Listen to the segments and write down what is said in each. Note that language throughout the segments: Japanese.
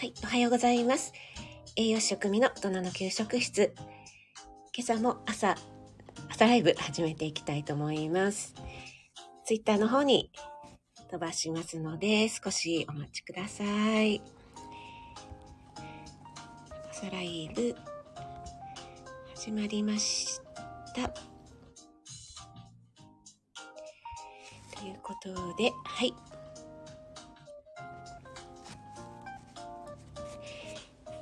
はい、おはようございます。栄養士食味の大人の給食室。今朝も朝、朝ライブ始めていきたいと思います。ツイッターの方に飛ばしますので、少しお待ちください。朝ライブ、始まりました。ということで、はい。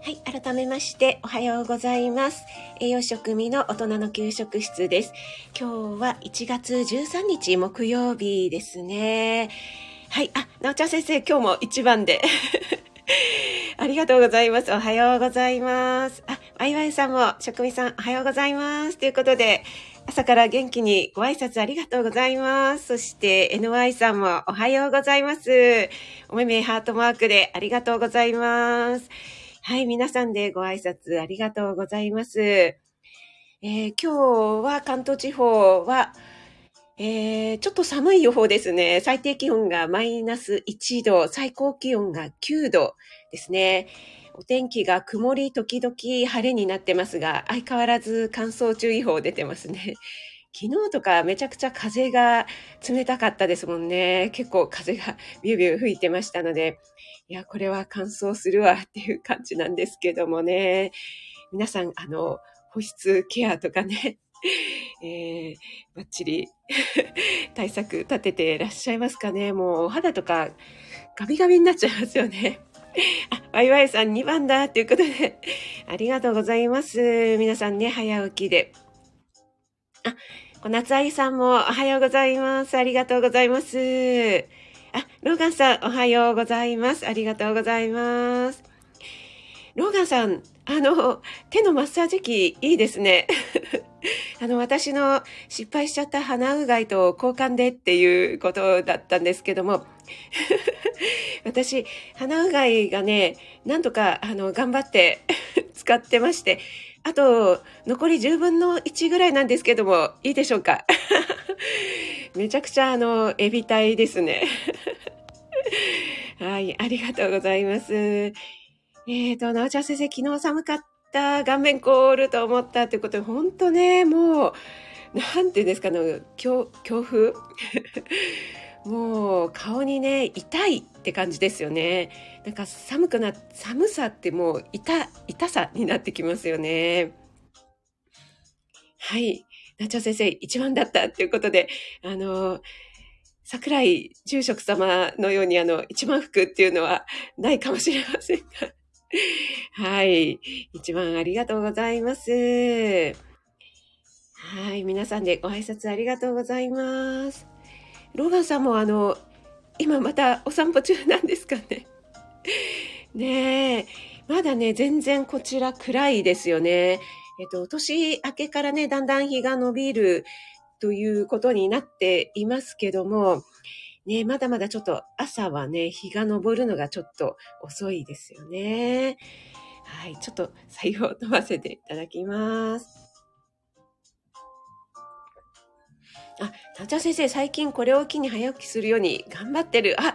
はい、改めましておはようございます。栄養食味の大人の給食室です。今日は1月13日木曜日ですね。はい、あ、なおちゃん先生、今日も一番で。ありがとうございます。おはようございます。あ、ワイワイさんも、食味さん、おはようございます。ということで、朝から元気にご挨拶ありがとうございます。そして NY さんもおはようございます。おめめハートマークでありがとうございます。はい、皆さんでご挨拶ありがとうございます。えー今日は関東地方は、えーちょっと寒い予報ですね。最低気温がマイナス1度、最高気温が9度ですね。お天気が曇り時々晴れになってますが、相変わらず乾燥注意報出てますね。昨日とかめちゃくちゃ風が冷たかったですもんね。結構風がビュービュー吹いてましたので、いや、これは乾燥するわ っていう感じなんですけどもね。皆さん、あの、保湿ケアとかね、えー、バッチリ 対策立てていらっしゃいますかね。もうお肌とかガビガビになっちゃいますよね。あ、ワイワイさん2番だということで、ありがとうございます。皆さんね、早起きで。あ、小夏愛さんもおはようございます。ありがとうございます。あ、ローガンさんおはようございます。ありがとうございます。ローガンさん、あの、手のマッサージ機いいですね。あの、私の失敗しちゃった鼻うがいと交換でっていうことだったんですけども、私、鼻うがいがね、なんとか、あの、頑張って 使ってまして、あと、残り10分の1ぐらいなんですけども、いいでしょうか？めちゃくちゃ、あの、エビ体ですね。はい、ありがとうございます。えーと、なおちゃん先生、昨日寒かった、顔面凍ると思ったということで、本当ね、もう、なんていうんですかね、強強風？もう顔にね痛いって感じですよねなんか寒くな寒さってもう痛痛さになってきますよねはいなちゃん先生一番だったっていうことであの桜井住職様のようにあの一番服っていうのはないかもしれませんが。はい。一番ありがとうございます。はい。皆さんでご挨拶ありがとうございます。ローガンさんもあの、今またお散歩中なんですかね。ねえ、まだね、全然こちら暗いですよね。えっと、年明けからね、だんだん日が伸びるということになっていますけども、ね、まだまだちょっと朝はね、日が昇るのがちょっと遅いですよね。はい、ちょっと採用を飛ばせていただきます。あ、なおちゃん先生、最近これを機に早起きするように頑張ってる。あ、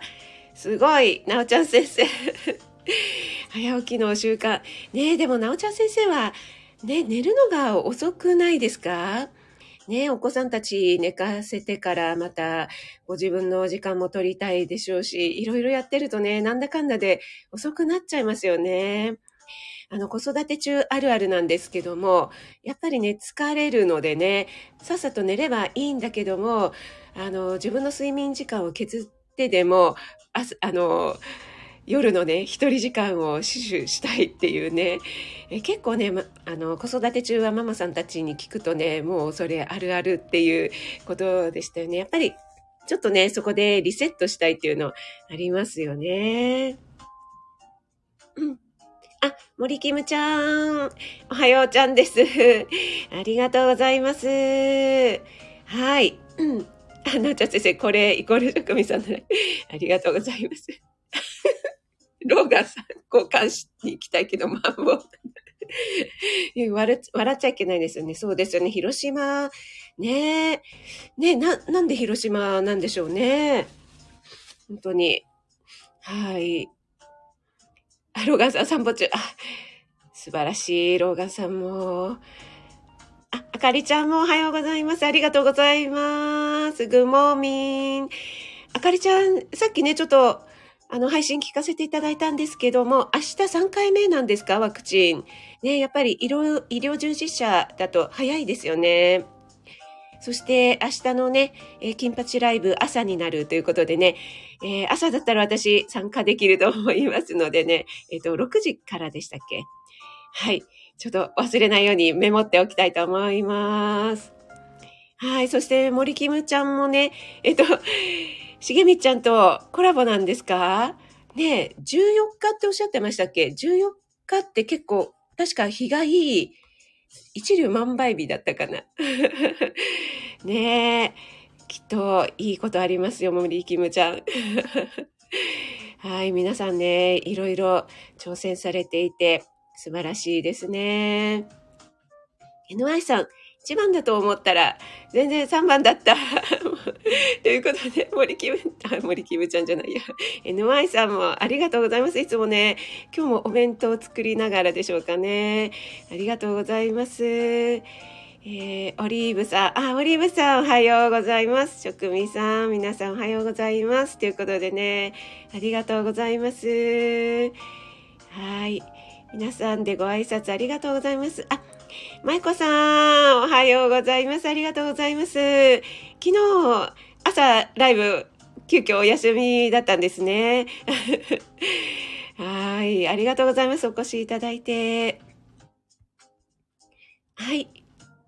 すごい、なおちゃん先生。早起きの習慣。ねえ、でもなおちゃん先生は、ね、寝るのが遅くないですか？ねお子さんたち寝かせてからまたご自分の時間も取りたいでしょうし、いろいろやってるとね、なんだかんだで遅くなっちゃいますよね。あの、子育て中あるあるなんですけども、やっぱりね、疲れるのでね、さっさと寝ればいいんだけども、あの、自分の睡眠時間を削ってでも、ああの、夜のね、一人時間を死守したいっていうね、え結構ね、ま、あの、子育て中はママさんたちに聞くとね、もうそれあるあるっていうことでしたよね。やっぱり、ちょっとね、そこでリセットしたいっていうのありますよね。うん。あ、森キムちゃん。おはようちゃんです。ありがとうございます。はい。うん。あ、なおちゃん先生、これ、イコール職味さんのね。ありがとうございます。ローガンさん、交換しに行きたいけど、まあもう。いや笑っ笑っちゃいけないですよね。そうですよね。広島、ねえ。ねえ、な、なんで広島なんでしょうね。本当に。はい。あ、ローガンさん散歩中。あ、素晴らしい、ローガンさんも。あ、あかりちゃんもおはようございます。ありがとうございます。グモーミン。あかりちゃん、さっきね、ちょっと、あの、配信聞かせていただいたんですけども、明日3回目なんですか？ワクチン。ね、やっぱり医療、医療従事者だと早いですよね。そして明日のね、えー、金八ライブ朝になるということでね、えー、朝だったら私参加できると思いますのでね、えっ、ー、と、6時からでしたっけ？はい。ちょっと忘れないようにメモっておきたいと思います。はい。そして森キムちゃんもね、えっと、しげみちゃんとコラボなんですか？ね14日っておっしゃってましたっけ ?14 日って結構、確か日がいい、一粒万倍日だったかな。ねえ。きっといいことありますよ、森キムちゃん。はい、皆さんね、いろいろ挑戦されていて、素晴らしいですね。NY さん、1番だと思ったら、全然3番だった。ということで、森キム、あ、森キムちゃんじゃないや。NY さんもありがとうございます。いつもね、今日もお弁当を作りながらでしょうかね。ありがとうございます。えー、オリーブさん、あ、オリーブさんおはようございます。職味さん、皆さんおはようございます。ということでね、ありがとうございます。はい。皆さんでご挨拶ありがとうございます。あ、舞子さん、おはようございます。ありがとうございます。昨日、朝、ライブ、急遽お休みだったんですね。はい、ありがとうございます。お越しいただいて。はい。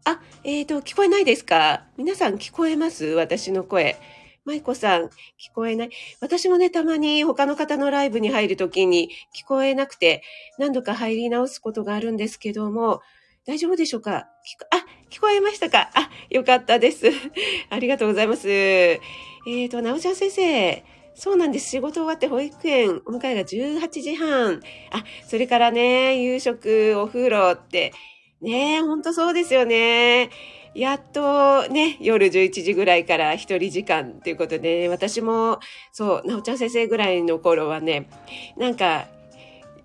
あ、えっ、ー、と、聞こえないですか？皆さん聞こえます？私の声。舞子さん、聞こえない。私もね、たまに他の方のライブに入るときに聞こえなくて、何度か入り直すことがあるんですけども、大丈夫でしょうか？あ、聞こえましたか？あ、よかったです。ありがとうございます。えっ、ー、と、なおちゃん先生、そうなんです。仕事終わって保育園、お迎えが18時半。あ、それからね、夕食、お風呂って、ねえほんとそうですよね。やっとね、夜11時ぐらいから一人時間ということで、ね、私も、そう、なおちゃん先生ぐらいの頃はね、なんか、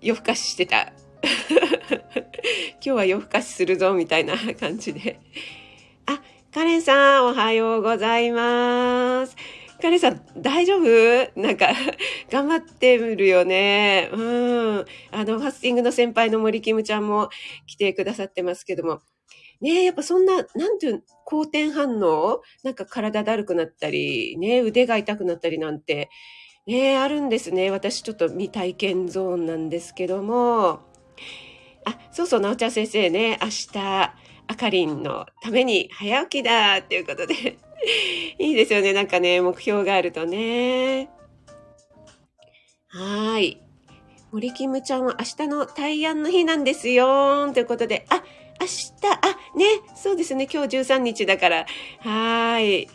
夜更かししてた。今日は夜更かしするぞ、みたいな感じで。あ、カレンさん、おはようございます。カレンさん、大丈夫？なんか、頑張ってるよね。うん。あの、ファスティングの先輩の森キムちゃんも来てくださってますけども、ねやっぱそんな、なんていう、好転反応？なんか体だるくなったり、ね腕が痛くなったりなんて、ねあるんですね。私ちょっと未体験ゾーンなんですけども。あ、そうそう、なおちゃん先生ね、明日、あかりんのために早起きだっていうことで いいですよね。なんかね、目標があるとね。はい。森キムちゃんは明日の大安の日なんですよということで、あ、明日、あ、ね、そうですね、今日13日だから。はい。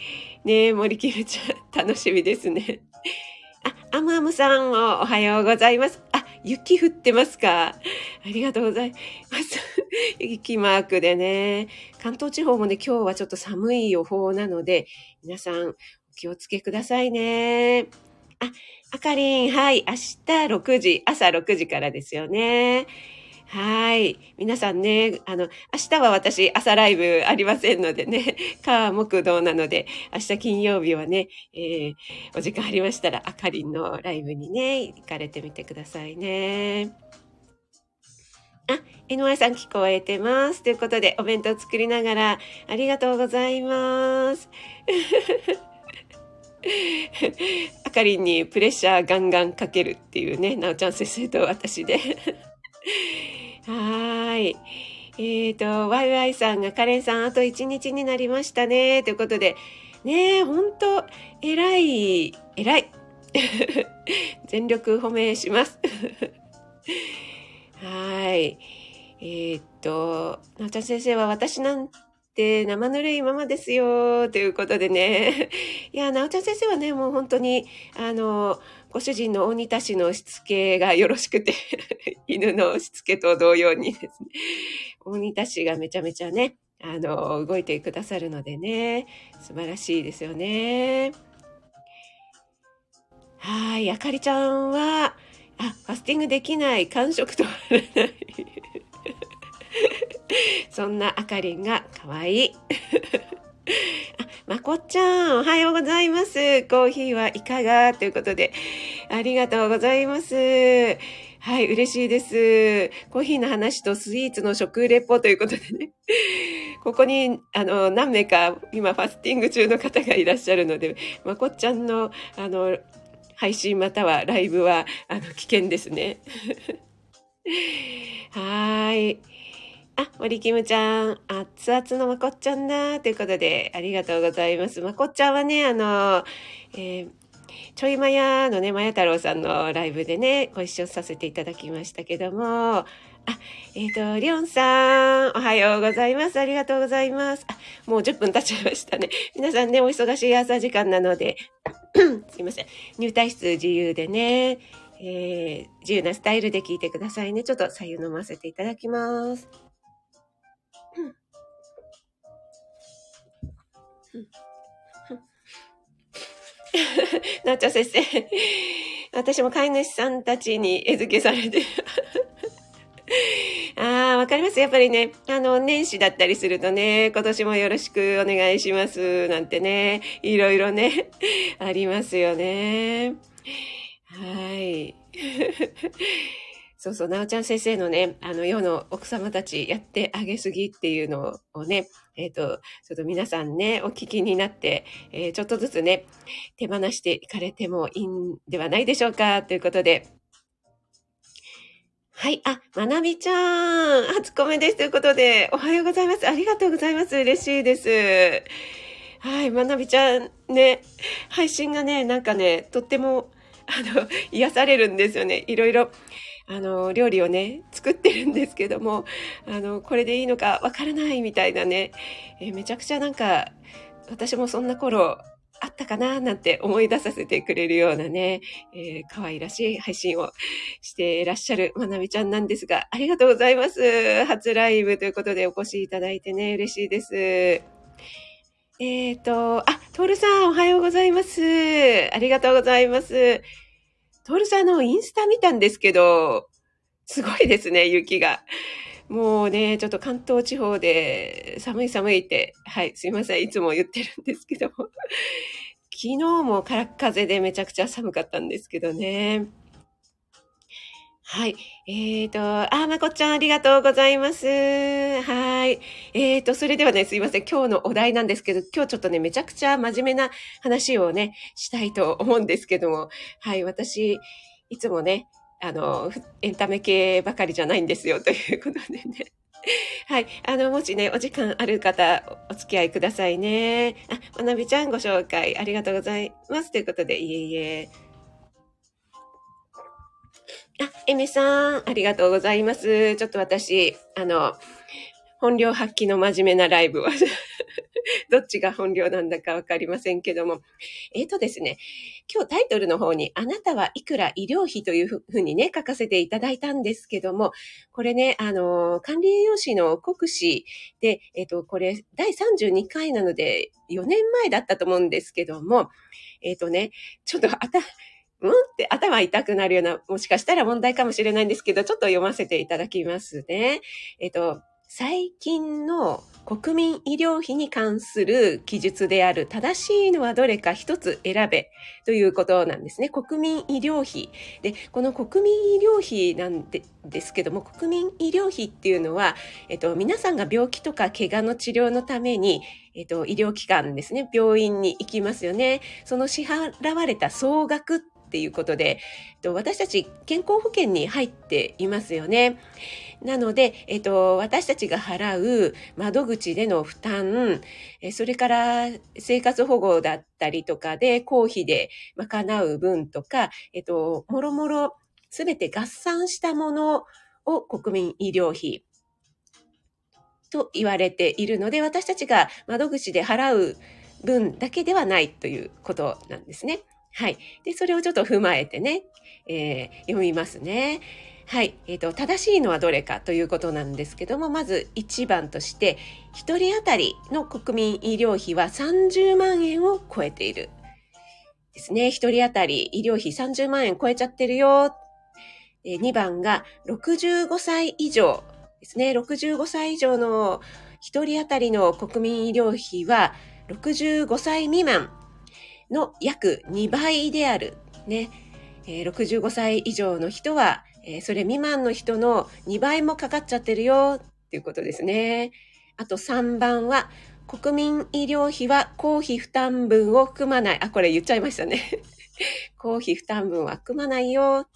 ね森キムちゃん、楽しみですね。あ、アムアムさんおはようございます。雪降ってますか？ありがとうございます。雪マークでね。関東地方もね、今日はちょっと寒い予報なので、皆さんお気をつけくださいね。あ、あかりん、はい、明日6時、朝6時からですよね。はい。皆さんね、あの、明日は私朝ライブありませんのでね、火木道なので、明日金曜日はね、えー、お時間ありましたら、あかりんのライブにね、行かれてみてくださいね。あ、NY さん聞こえてます。ということで、お弁当作りながら、ありがとうございます。あかりんにプレッシャーガンガンかけるっていうね、なおちゃん先生と私ではい。えっ、ー、と、ワイワイさんがカレンさんあと1日になりましたね。ということで、ねえ、ほんと、偉い、偉い。全力褒めします。はい。えー、っと、なおちゃん先生は私なんて生ぬるいままですよ、ということでね。いや、なおちゃん先生はね、もう本当に、あの、ご主人の大仁田氏のしつけがよろしくて 犬のしつけと同様にですね、大仁田氏がめちゃめちゃね、あの、動いてくださるのでね、素晴らしいですよね。はい、あかりちゃんは、あ、ファスティングできない、完食とはならない。そんなあかりんが可愛い。まこっちゃん、おはようございます。コーヒーはいかが？ということで、ありがとうございます。はい、嬉しいです。コーヒーの話とスイーツの食レポということでね。ここに、あの、何名か今ファスティング中の方がいらっしゃるので、まこっちゃんの、あの、配信またはライブは、あの、危険ですね。はい。あ、森キムちゃん、熱々のまこっちゃんだ、ということで、ありがとうございます。まこっちゃんはね、あの、えー、ちょいまやのね、まや太郎さんのライブでね、ご一緒させていただきましたけども、あ、えっ、ー、と、りょんさん、おはようございます。ありがとうございます。あ、もう10分経っちゃいましたね。皆さんね、お忙しい朝時間なので、すいません。入退室自由でね、えー、自由なスタイルで聞いてくださいね。ちょっと左右飲ませていただきます。なっちゃん先生。私も飼い主さんたちに餌付けされて。ああ、わかります。やっぱりね、あの、年始だったりするとね、今年もよろしくお願いします、なんてね、いろいろね、ありますよね。はい。そうそう、なおちゃん先生のね、あの、世の奥様たちやってあげすぎっていうのをね、えっ、ー、と、ちょっと皆さんね、お聞きになって、えー、ちょっとずつね、手放していかれてもいいんではないでしょうか、ということで。はい。あ、まなみちゃん、初コメです。ということで、おはようございます。ありがとうございます。嬉しいです。はい。まなみちゃん、ね、配信がね、なんかね、とっても、あの、癒されるんですよね。いろいろ。あの、料理をね、作ってるんですけども、あの、これでいいのかわからないみたいなね、えー、めちゃくちゃなんか、私もそんな頃、あったかななんて思い出させてくれるようなね、えー、可愛らしい配信をしていらっしゃるまなみちゃんなんですが、ありがとうございます。初ライブということでお越しいただいてね、嬉しいです。えっ、ー、と、あ、トールさんおはようございます。ありがとうございます。トールさんのインスタ見たんですけど、すごいですね、雪が。もうね、ちょっと関東地方で寒い寒いって、はい、すいません、いつも言ってるんですけども。昨日も空っ風でめちゃくちゃ寒かったんですけどね。はい。えっ、ー、と、あ、まこちゃんありがとうございます。はい。えっ、ー、と、それではね、すいません。今日のお題なんですけど、今日ちょっとね、めちゃくちゃ真面目な話をね、したいと思うんですけども、はい。私、いつもね、あの、エンタメ系ばかりじゃないんですよ、ということでね。はい。あの、もしね、お時間ある方、お付き合いくださいね。あ、まなびちゃんご紹介ありがとうございます。ということで、いえいえ。あ、エメさん、ありがとうございます。ちょっと私、あの、本領発揮の真面目なライブは どっちが本領なんだかわかりませんけども。えっ、ー、とですね、今日タイトルの方に、あなたはいくら医療費というふうにね、書かせていただいたんですけども、これね、あの、管理栄養士の国士で、えっ、ー、と、これ、第32回なので、4年前だったと思うんですけども、えっ、ー、とね、ちょっとあた、うん？って頭痛くなるような、もしかしたら問題かもしれないんですけど、ちょっと読ませていただきますね。えっと、最近の国民医療費に関する記述である正しいのはどれか一つ選べということなんですね。国民医療費。で、この国民医療費なんでですけども、国民医療費っていうのは、えっと、皆さんが病気とか怪我の治療のために、えっと、医療機関ですね、病院に行きますよね。その支払われた総額っっていうことで、私たち健康保険に入っていますよね。なので、えっと、私たちが払う窓口での負担、それから生活保護だったりとかで公費で賄う分とか、えっと、もろもろすべて合算したものを国民医療費と言われているので、私たちが窓口で払う分だけではないということなんですね。はい。で、それをちょっと踏まえてね、えー、読みますね。はい。えっ、ー、と、正しいのはどれかということなんですけども、まず1番として、1人当たりの国民医療費は30万円を超えている。ですね。1人当たり医療費30万円超えちゃってるよ。2番が65歳以上ですね。65歳以上の1人当たりの国民医療費は65歳未満の約2倍である。ね。65歳以上の人は、それ未満の人の2倍もかかっちゃってるよっていうことですね。あと3番は、国民医療費は公費負担分を含まない。あ、これ言っちゃいましたね。公費負担分は含まないよ。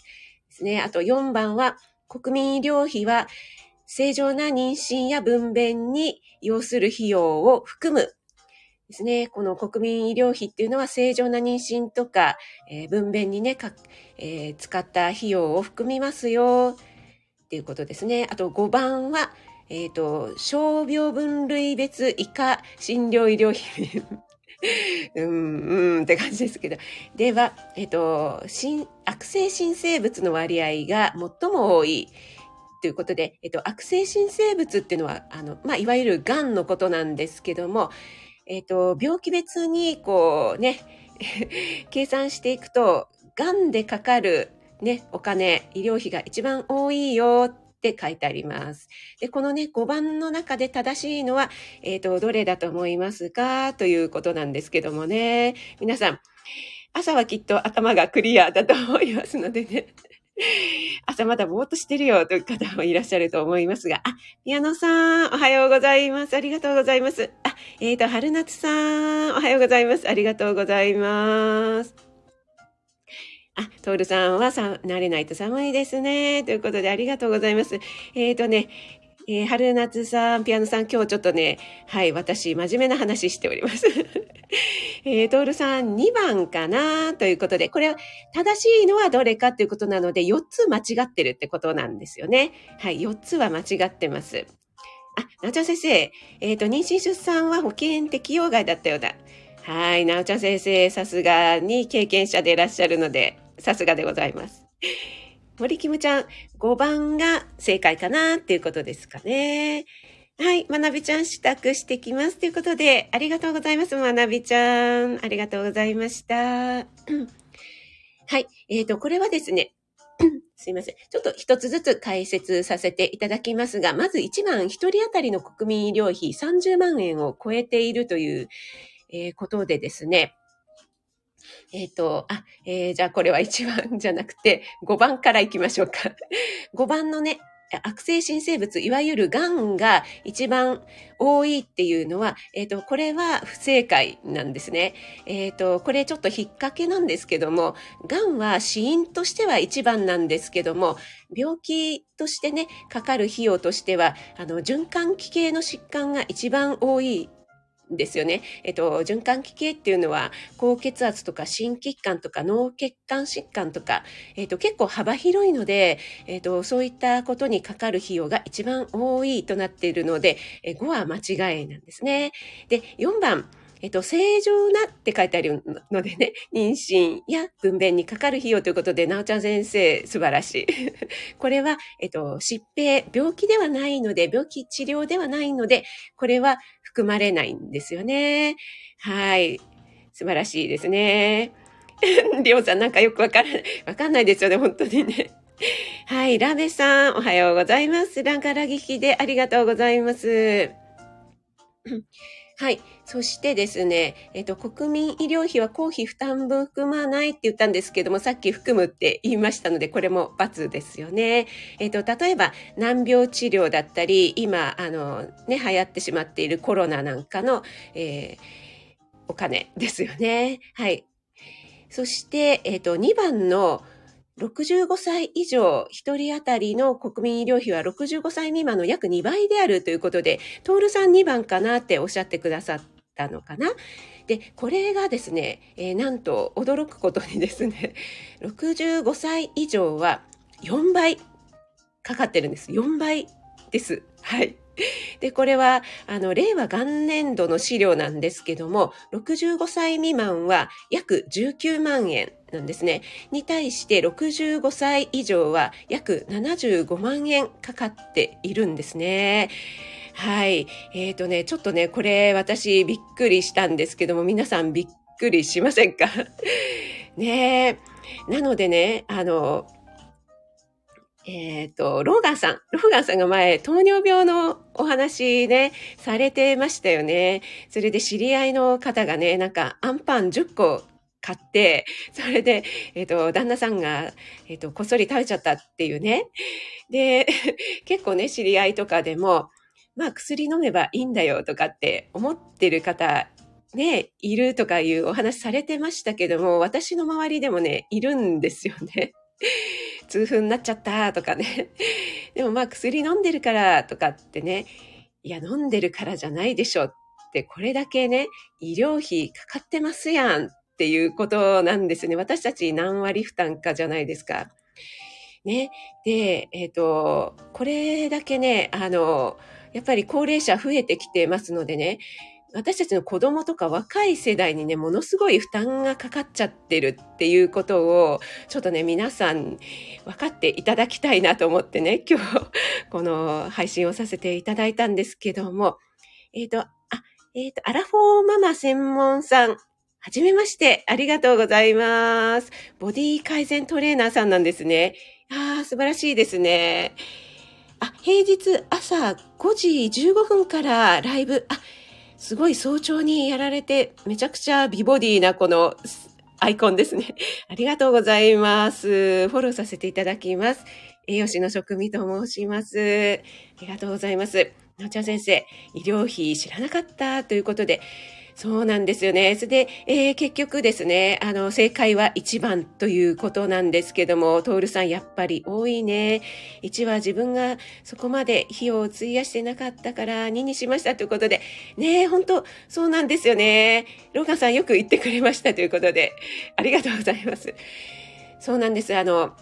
ですね。あと4番は、国民医療費は正常な妊娠や分娩に要する費用を含む。ですね。この国民医療費っていうのは正常な妊娠とか、えー、分娩にね、えー、使った費用を含みますよ。っていうことですね。あと5番は、えっ、ー、と、傷病分類別以下診療医療費。うん、うんって感じですけど。では、えっ、ー、と、悪性新生物の割合が最も多い。ということで、えっと、悪性新生物っていうのは、あの、まあ、いわゆる癌のことなんですけども、えっと、病気別に、こうね、計算していくと、癌でかかるね、お金、医療費が一番多いよって書いてあります。で、このね、5番の中で正しいのは、えっ、ー、と、どれだと思いますか？ということなんですけどもね。皆さん、朝はきっと頭がクリアだと思いますのでね。朝まだぼーっとしてるよという方もいらっしゃると思いますが、あ、ピアノさん、おはようございます。ありがとうございます。あ、え、ー、と、春夏さん、おはようございます。ありがとうございます。あ、トールさんはさ、慣れないと寒いですね。ということでありがとうございます。えっ、ー、とね、えー、春夏さん、ピアノさん、今日ちょっとね、はい、私、真面目な話しております。えー、トールさん、2番かなということで、これは正しいのはどれかということなので、4つ間違ってるってことなんですよね。はい、4つは間違ってます。あ、なおちゃん先生、えっ、ー、と、妊娠出産は保険適用外だったようだ。はい、なおちゃん先生、さすがに経験者でいらっしゃるので、さすがでございます。森キムちゃん、5番が正解かなっていうことですかね。はい。まなびちゃん、支度してきます。ということで、ありがとうございます。まなびちゃん。ありがとうございました。はい。えっ、ー、と、これはですね、すいません。ちょっと一つずつ解説させていただきますが、まず1番、1人当たりの国民医療費30万円を超えているという、えー、ことでですね、えっ、ー、と、あ、えー、じゃあこれは1番じゃなくて5番から行きましょうか。5番のね、悪性新生物、いわゆる癌が一番多いっていうのは、えっ、ー、と、これは不正解なんですね。えっ、ー、と、これちょっと引っ掛けなんですけども、癌は死因としては一番なんですけども、病気としてね、かかる費用としては、あの、循環器系の疾患が一番多いですよね。えっと、循環器系っていうのは、高血圧とか心血管とか脳血管疾患とか、えっと、結構幅広いので、えっと、そういったことにかかる費用が一番多いとなっているので、5は間違いなんですね。で、4番、えっと、正常なって書いてあるのでね、妊娠や分娩にかかる費用ということで、なおちゃん先生、素晴らしい。これは、えっと、疾病、病気ではないので、病気治療ではないので、これは含まれないんですよね。はい。素晴らしいですね。りょうさんなんかよくわからない、わかんないですよね、本当にね。はい、ラベさん、おはようございます。ランカラギキでありがとうございます。はい。そしてですね、えっと、国民医療費は公費負担分含まないって言ったんですけども、さっき含むって言いましたので、これも×ですよね。えっと、例えば、難病治療だったり、今、あの、ね、流行ってしまっているコロナなんかの、えー、お金ですよね。はい。そして、えっと、2番の、65歳以上、1人当たりの国民医療費は65歳未満の約2倍であるということで、トールさん2番かなっておっしゃってくださったのかな。で、これがですね、えー、なんと驚くことにですね、65歳以上は4倍かかってるんです。4倍です。はい。で、これは、あの、令和元年度の資料なんですけども、65歳未満は約19万円なんですね。に対して65歳以上は約75万円かかっているんですね。はい。えっ、ー、とね、ちょっとね、これ私びっくりしたんですけども、皆さんびっくりしませんか？ねえ。なのでね、あの、えっ、ー、と、ローガンさん。ローガンさんが前、糖尿病のお話ね、されてましたよね。それで知り合いの方がね、なんか、アンパン10個買って、それで、えっ、ー、と、旦那さんが、えっ、ー、と、こっそり食べちゃったっていうね。で、結構ね、知り合いとかでも、まあ、薬飲めばいいんだよとかって思ってる方、ね、いるとかいうお話されてましたけども、私の周りでもね、いるんですよね。痛風になっちゃったとかね。でもまあ薬飲んでるからとかってね、いや飲んでるからじゃないでしょって、これだけね、医療費かかってますやんていうことなんですね。私たち何割負担かじゃないですか。ね。で、えっ、ー、と、これだけね、あの、やっぱり高齢者増えてきてますのでね、私たちの子供とか若い世代にね、ものすごい負担がかかっちゃってるっていうことを、ちょっとね、皆さん分かっていただきたいなと思ってね、今日、この配信をさせていただいたんですけども、えっ、ー、と、あ、えっ、ー、と、アラフォーママ専門さん、はじめまして、ありがとうございます。ボディ改善トレーナーさんなんですね。ああ、素晴らしいですね。あ、平日朝5時15分からライブ、あ、すごい早朝にやられて、めちゃくちゃ美ボディなこのアイコンですね。ありがとうございます。フォローさせていただきます。栄養士の職味と申します。ありがとうございます。なおちゃん先生、医療費知らなかったということで、そうなんですよね。それで、えー、結局ですね、あの、正解は1番ということなんですけども、トールさんやっぱり多いね。1は自分がそこまで費用を費やしてなかったから2にしましたということで、ね、本当そうなんですよね。ローガンさんよく言ってくれましたということで、ありがとうございます。そうなんです。あの、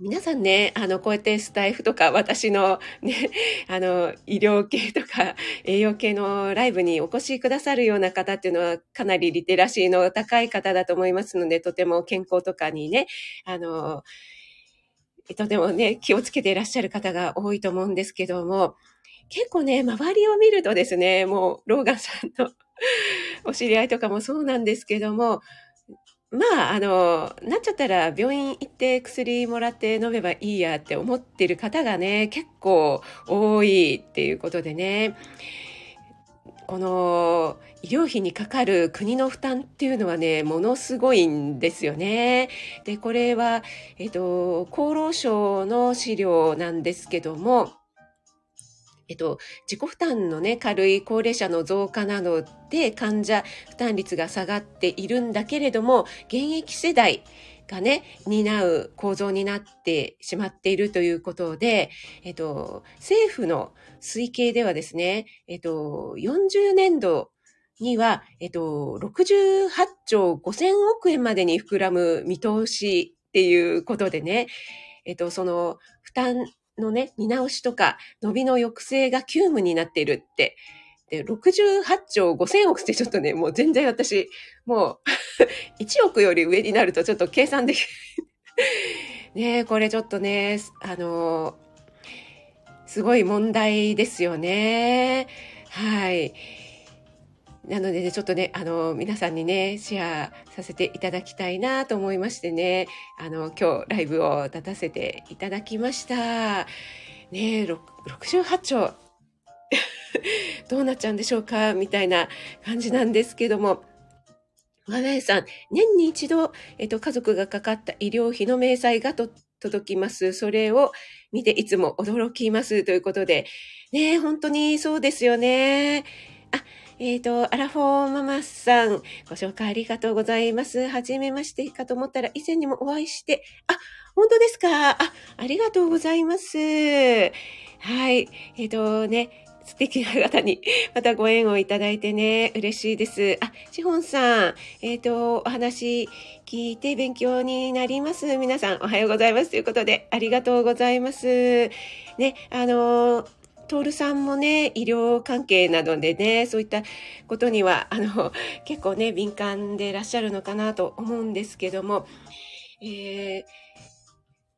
皆さんね、あの、こうやってスタイフとか、私のね、あの、医療系とか栄養系のライブにお越しくださるような方っていうのは、かなりリテラシーの高い方だと思いますので、とても健康とかにね、あの、とてもね、気をつけていらっしゃる方が多いと思うんですけども、結構ね、周りを見るとですね、もう、ローガンさんの お知り合いとかもそうなんですけども、まあ、あの、なっちゃったら病院行って薬もらって飲めばいいやって思ってる方がね、結構多いっていうことでね、この医療費にかかる国の負担っていうのはね、ものすごいんですよね。で、これは、えっと、厚労省の資料なんですけども、えっと、自己負担のね、軽い高齢者の増加などで患者負担率が下がっているんだけれども、現役世代がね、担う構造になってしまっているということで、えっと、政府の推計ではですね、えっと、40年度には、えっと、68兆5000億円までに膨らむ見通しっていうことでね、えっと、その負担のね、見直しとか、伸びの抑制が急務になっているって。で、68兆5000億ってちょっとね、もう全然私、もう 1億より上になるとちょっと計算できない ねこれちょっとね、あのすごい問題ですよね。はい。なので、ね、ちょっとね、あの、皆さんにね、シェアさせていただきたいなと思いましてね、あの、今日ライブを立たせていただきました。ね68兆 どうなっちゃうんでしょうか？みたいな感じなんですけども、我が家さん、年に一度、えっと、家族がかかった医療費の明細がと届きます。それを見ていつも驚きますということで、ね本当にそうですよね。あ、えっ、ー、と、アラフォーママさん、ご紹介ありがとうございます。はじめましてかと思ったら、以前にもお会いして、あ、本当ですか？あ、ありがとうございます。はい。えっ、ー、とね、素敵な方にまたご縁をいただいてね、嬉しいです。あ、シホンさん、えっ、ー、と、お話聞いて勉強になります。皆さん、おはようございます。ということで、ありがとうございます。ね、あのー徹さんもね、医療関係などでね、そういったことには、あの、結構ね、敏感でいらっしゃるのかなと思うんですけども、えー、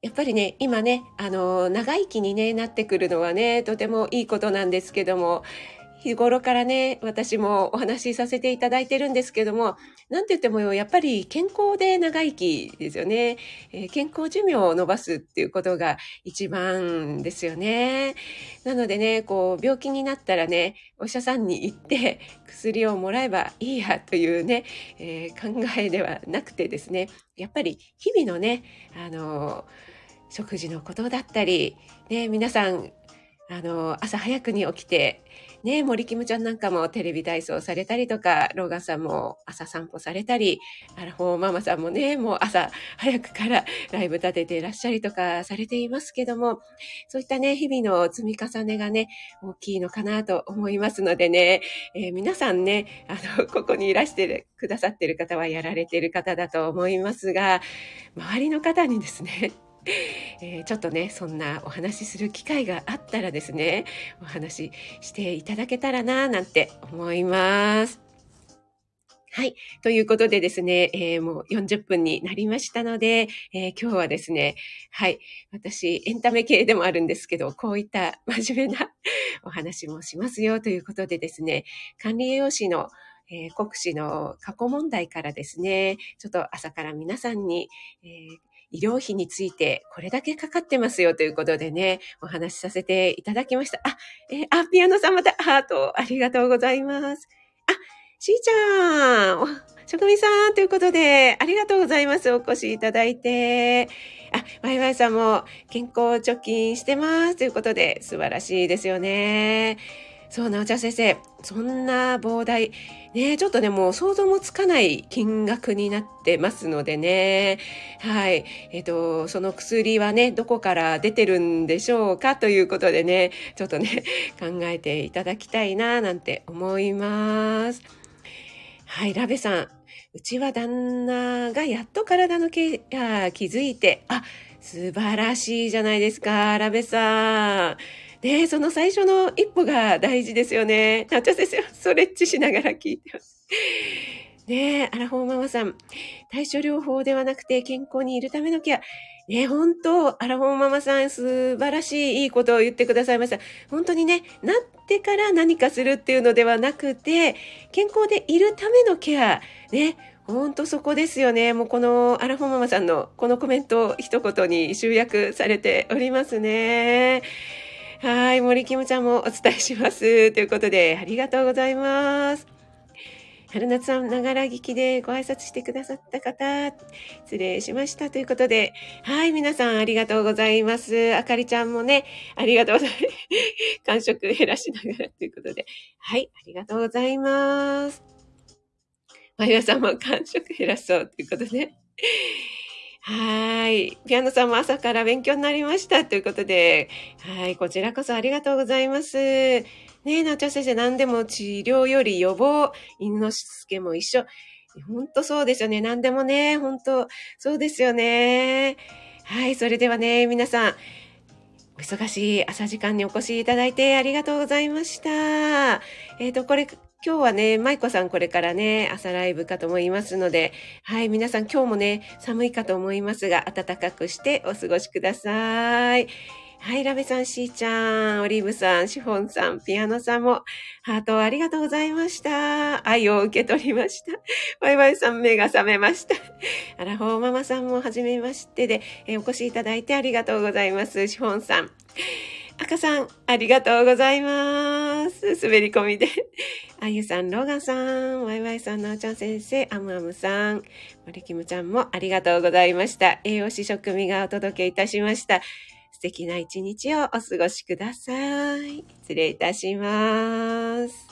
やっぱりね、今ね、あの、長生きに、ね、なってくるのはね、とてもいいことなんですけども、日頃からね、私もお話しさせていただいてるんですけども、なんて言ってもやっぱり健康で長生きですよね。えー、健康寿命を伸ばすっていうことが一番ですよね。なのでね、こう、病気になったらね、お医者さんに行って薬をもらえばいいやというね、えー、考えではなくてですね、やっぱり日々のね、あの食事のことだったり、ね、皆さん、あの朝早くに起きて、ね、森キムちゃんなんかもテレビ体操されたりとか、ローガンさんも朝散歩されたり、アラフォーママさんもね、もう朝早くからライブ立てていらっしゃりとかされていますけども、そういったね、日々の積み重ねがね、大きいのかなと思いますのでね、えー、皆さんね、あの、ここにいらしてくださってる方はやられてる方だと思いますが、周りの方にですね、えー、ちょっとね、そんなお話しする機会があったらですね、お話ししていただけたらな、なんて思います。はい。ということでですね、えー、もう40分になりましたので、えー、今日はですね、はい。私、エンタメ系でもあるんですけど、こういった真面目なお話もしますよということでですね、管理栄養士のえー、国試の過去問題からですね、ちょっと朝から皆さんに、えー、医療費についてこれだけかかってますよということでね、お話しさせていただきました。あ、えー、あ、ピアノさんまたハートありがとうございます。あ、しーちゃん、職人さんということで、ありがとうございます。お越しいただいて。あ、ワイワイさんも健康貯金してますということで、素晴らしいですよね。そう、なおちゃん先生、そんな膨大、ね、ちょっとね、もう想像もつかない金額になってますのでね。はい。えっ、と、その薬はね、どこから出てるんでしょうかということでね、ちょっとね、考えていただきたいな、なんて思います。はい、ラベさん。うちは旦那がやっと体のケア気づいて、あ、素晴らしいじゃないですか、ラベさん。で、その最初の一歩が大事ですよね。なっちゃ先生ストレッチしながら聞いてます。ねえ、アラフォーママさん。対処療法ではなくて健康にいるためのケア。ね本当、アラフォーママさん、素晴らしいいいことを言ってくださいました。本当にね、なってから何かするっていうのではなくて、健康でいるためのケア。ね、ほんとそこですよね。もうこのアラフォーママさんのこのコメントを一言に集約されておりますね。はい、森キムちゃんもお伝えします。ということで、ありがとうございます。春夏さん、ながら聞きでご挨拶してくださった方、失礼しました。ということで、はい、皆さんありがとうございます。あかりちゃんもね、ありがとうございます。感触減らしながらということで、はい、ありがとうございます。まゆさんも感触減らそうということで、はい。ピアノさんも朝から勉強になりましたということで、はい。こちらこそありがとうございます。ねえ、なおちゃん先生、何でも治療より予防、犬之助も一緒。ほんとそうですよね。何でもね、ほんとそうですよね。はい。それではね、皆さん、お忙しい朝時間にお越しいただいてありがとうございました。えっ、ー、と、これ今日はね、舞子さんこれからね、朝ライブかと思いますので、はい、皆さん今日もね、寒いかと思いますが、暖かくしてお過ごしください。はい、ラベさん、しーちゃん、オリーブさん、シフォンさん、ピアノさんも、ハートありがとうございました。愛を受け取りました。バイバイさん、目が覚めました。アラフォーママさんも、はじめましてで、えお越しいただいてありがとうございます。シフォンさん。赤さん、ありがとうございます。滑り込みで。あゆさん、ローガンさん、ワイワイさん、なおちゃん先生、アムアムさん、森きむちゃんもありがとうございました。栄養士食味がお届けいたしました。素敵な一日をお過ごしください。失礼いたします。